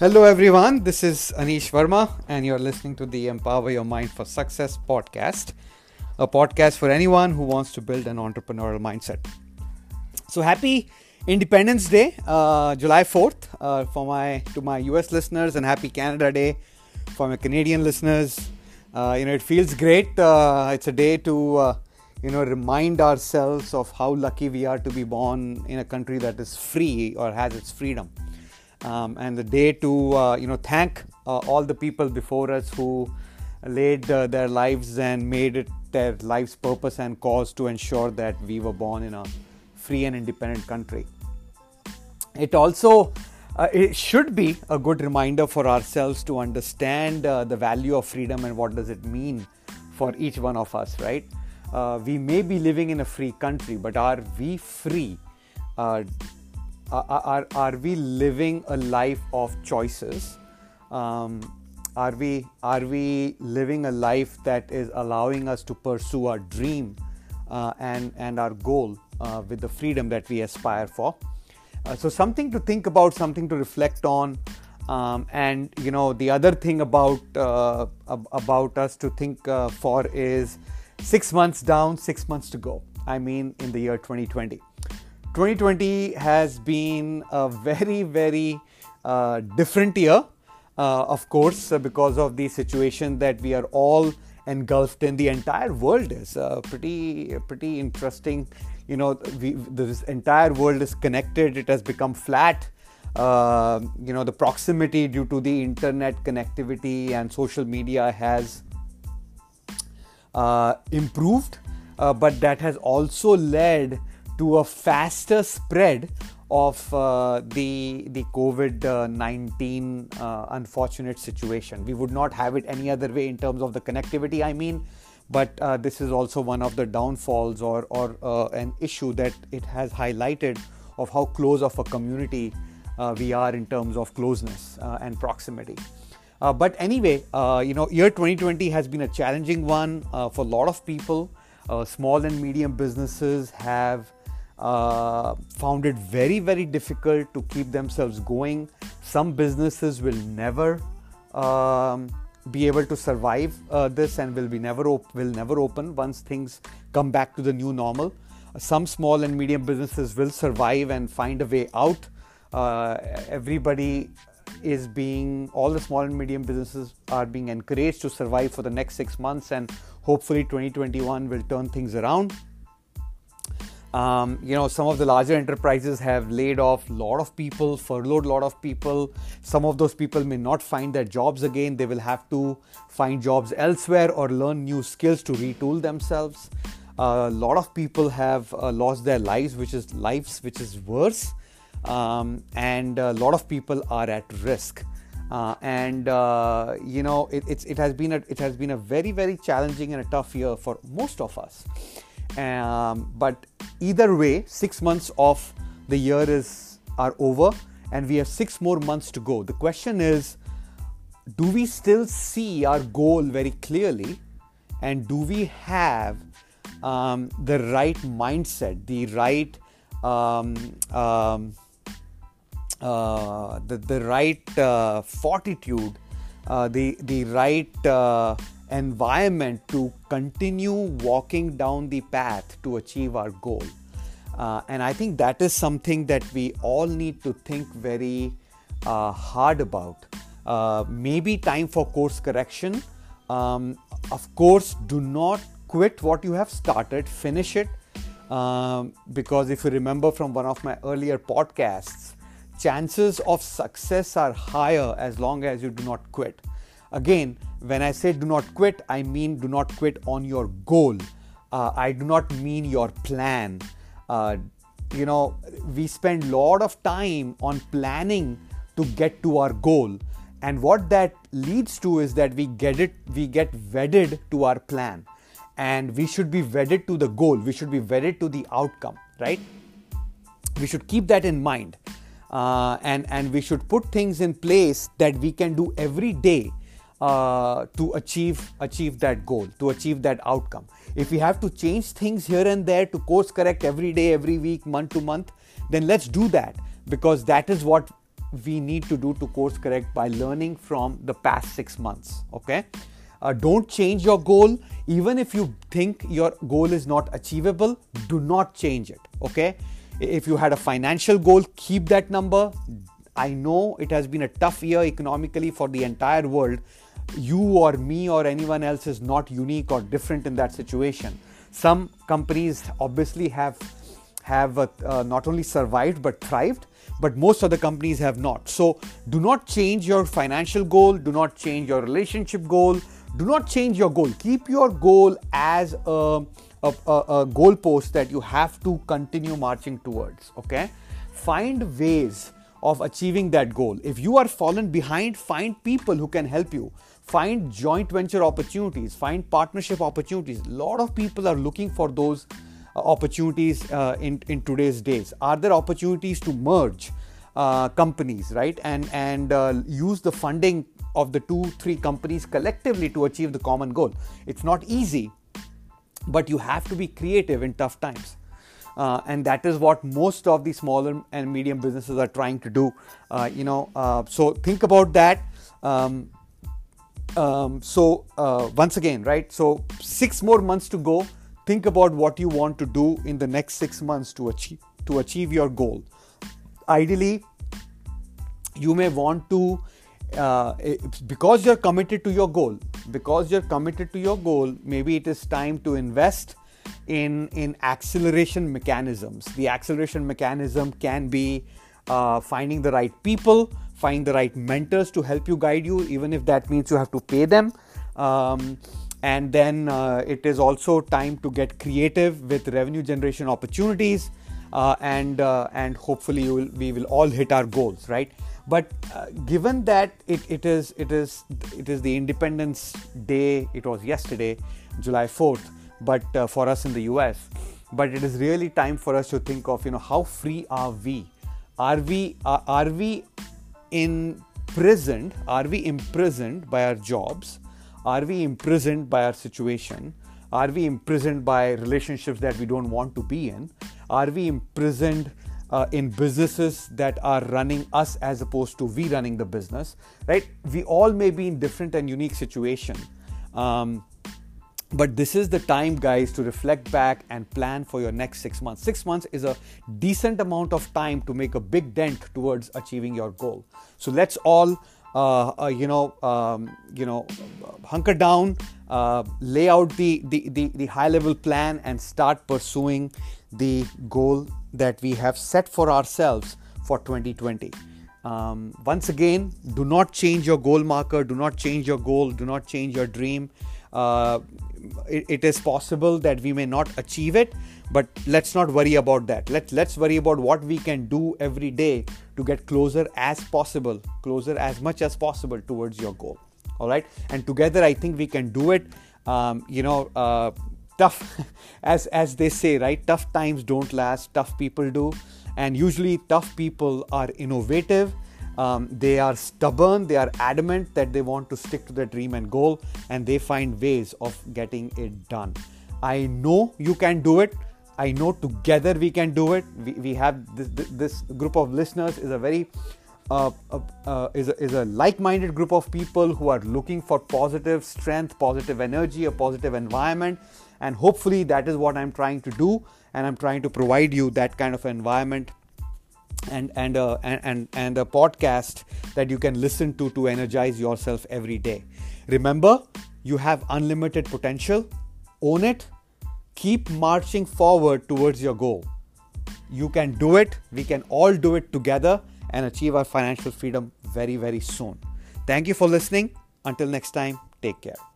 Hello, everyone. This is Anish Verma, and you're listening to the Empower Your Mind for Success podcast, a podcast for anyone who wants to build an entrepreneurial mindset. So, happy Independence Day, uh, July 4th, uh, for my to my US listeners, and happy Canada Day for my Canadian listeners. Uh, you know, it feels great. Uh, it's a day to uh, you know remind ourselves of how lucky we are to be born in a country that is free or has its freedom um, and the day to uh, you know thank uh, all the people before us who laid uh, their lives and made it their life's purpose and cause to ensure that we were born in a free and independent country. It also uh, it should be a good reminder for ourselves to understand uh, the value of freedom and what does it mean for each one of us, right? Uh, we may be living in a free country, but are we free? Are, are we living a life of choices? Um, are we are we living a life that is allowing us to pursue our dream uh, and and our goal uh, with the freedom that we aspire for? Uh, so something to think about, something to reflect on, um, and you know the other thing about uh, about us to think uh, for is six months down, six months to go. I mean, in the year 2020. 2020 has been a very, very uh, different year, uh, of course, uh, because of the situation that we are all engulfed in. The entire world is uh, pretty, pretty interesting. You know, we, this entire world is connected. It has become flat. Uh, you know, the proximity due to the internet connectivity and social media has uh, improved, but that has also led to a faster spread of uh, the the COVID nineteen uh, unfortunate situation. We would not have it any other way in terms of the connectivity. I mean, but uh, this is also one of the downfalls or or uh, an issue that it has highlighted of how close of a community uh, we are in terms of closeness uh, and proximity. but anyway, you know, year 2020 has been a challenging one for a lot of people. small and medium businesses have uh, found it very very difficult to keep themselves going. Some businesses will never um, be able to survive uh, this and will be never op- will never open once things come back to the new normal. Some small and medium businesses will survive and find a way out. Uh, everybody is being all the small and medium businesses are being encouraged to survive for the next 6 months and hopefully 2021 will turn things around um, you know, some of the larger enterprises have laid off a lot of people, furloughed a lot of people. Some of those people may not find their jobs again. They will have to find jobs elsewhere or learn new skills to retool themselves. Uh, a lot of people have uh, lost their lives, which is lives which is worse, um, and a lot of people are at risk. Uh, and uh, you know, it, it has been a it has been a very very challenging and a tough year for most of us. Um, but either way, six months of the year is are over, and we have six more months to go. The question is, do we still see our goal very clearly, and do we have um, the right mindset, the right um, um, uh, the, the right uh, fortitude, uh, the the right uh, environment to continue walking down the path to achieve our goal. Uh, and I think that is something that we all need to think very uh, hard about. Uh, maybe time for course correction. Um, of course, do not quit what you have started, finish it. Um, because if you remember from one of my earlier podcasts, chances of success are higher as long as you do not quit. Again, when I say do not quit, I mean do not quit on your goal. Uh, I do not mean your plan. Uh, you know, we spend a lot of time on planning to get to our goal. And what that leads to is that we get it, we get wedded to our plan. And we should be wedded to the goal. We should be wedded to the outcome, right? We should keep that in mind. Uh, and, and we should put things in place that we can do every day uh, to achieve achieve that goal to achieve that outcome if we have to change things here and there to course correct every day every week month to month then let's do that because that is what we need to do to course correct by learning from the past six months. Okay. Uh, don't change your goal. Even if you think your goal is not achievable, do not change it. Okay. If you had a financial goal, keep that number. I know it has been a tough year economically for the entire world. You or me or anyone else is not unique or different in that situation. Some companies obviously have have uh, uh, not only survived but thrived, but most of the companies have not. So do not change your financial goal, do not change your relationship goal, do not change your goal. Keep your goal as a, a, a, a goal post that you have to continue marching towards. Okay, find ways of achieving that goal. If you are fallen behind, find people who can help you. Find joint venture opportunities, find partnership opportunities. A lot of people are looking for those uh, opportunities uh, in, in today's days. Are there opportunities to merge uh, companies, right? And, and uh, use the funding of the two, three companies collectively to achieve the common goal. It's not easy, but you have to be creative in tough times. Uh, and that is what most of the smaller and medium businesses are trying to do uh, you know uh, so think about that um, um, so uh, once again right? So six more months to go. Think about what you want to do in the next six months to achieve to achieve your goal. Ideally you may want to uh, because you're committed to your goal because you're committed to your goal maybe it is time to invest in in acceleration mechanisms. The acceleration mechanism can be uh, finding the right people, find the right mentors to help you guide you, even if that means you have to pay them. Um, and then uh, it is also time to get creative with revenue generation opportunities, uh, and uh, and hopefully will, we will all hit our goals, right? But uh, given that it, it is it is it is the Independence Day, it was yesterday, July fourth but uh, for us in the US. But it is really time for us to think of, you know, how free are we? Are we are, are we imprisoned? Are we imprisoned by our jobs? Are we imprisoned by our situation? Are we imprisoned by relationships that we don't want to be in? Are we imprisoned uh, in businesses that are running us as opposed to we running the business? Right? We all may be in different and unique situation. Um, but this is the time guys to reflect back and plan for your next six months. Six months is a decent amount of time to make a big dent towards achieving your goal. So let's all uh, uh, you know um, you know hunker down uh, lay out the, the, the, the high level plan and start pursuing the goal that we have set for ourselves for 2020 um, once again do not change your goal marker do not change your goal do not change your dream. Uh, it, it is possible that we may not achieve it but let's not worry about that. Let's let's worry about what we can do every day to get closer as possible closer as much as possible towards your goal. All right? And together i think we can do it. Um, you know uh, tough as as they say right? Tough times don't last tough people do. And usually tough people are innovative um, they are stubborn, they are adamant that they want to stick to their dream and goal, and they find ways of getting it done. I know you can do it. I know together we can do it. We, we have this, this group of listeners is a very uh, uh, uh, is, a, is a like-minded group of people who are looking for positive strength, positive energy, a positive environment, and hopefully that is what I'm trying to do, and I'm trying to provide you that kind of environment and and uh, a, and and a podcast that you can listen to to energize yourself every day. Remember you have unlimited potential. Own it. Keep marching forward towards your goal. You can do it. We can all do it together and achieve our financial freedom very very soon. Thank you for listening. Until next time take care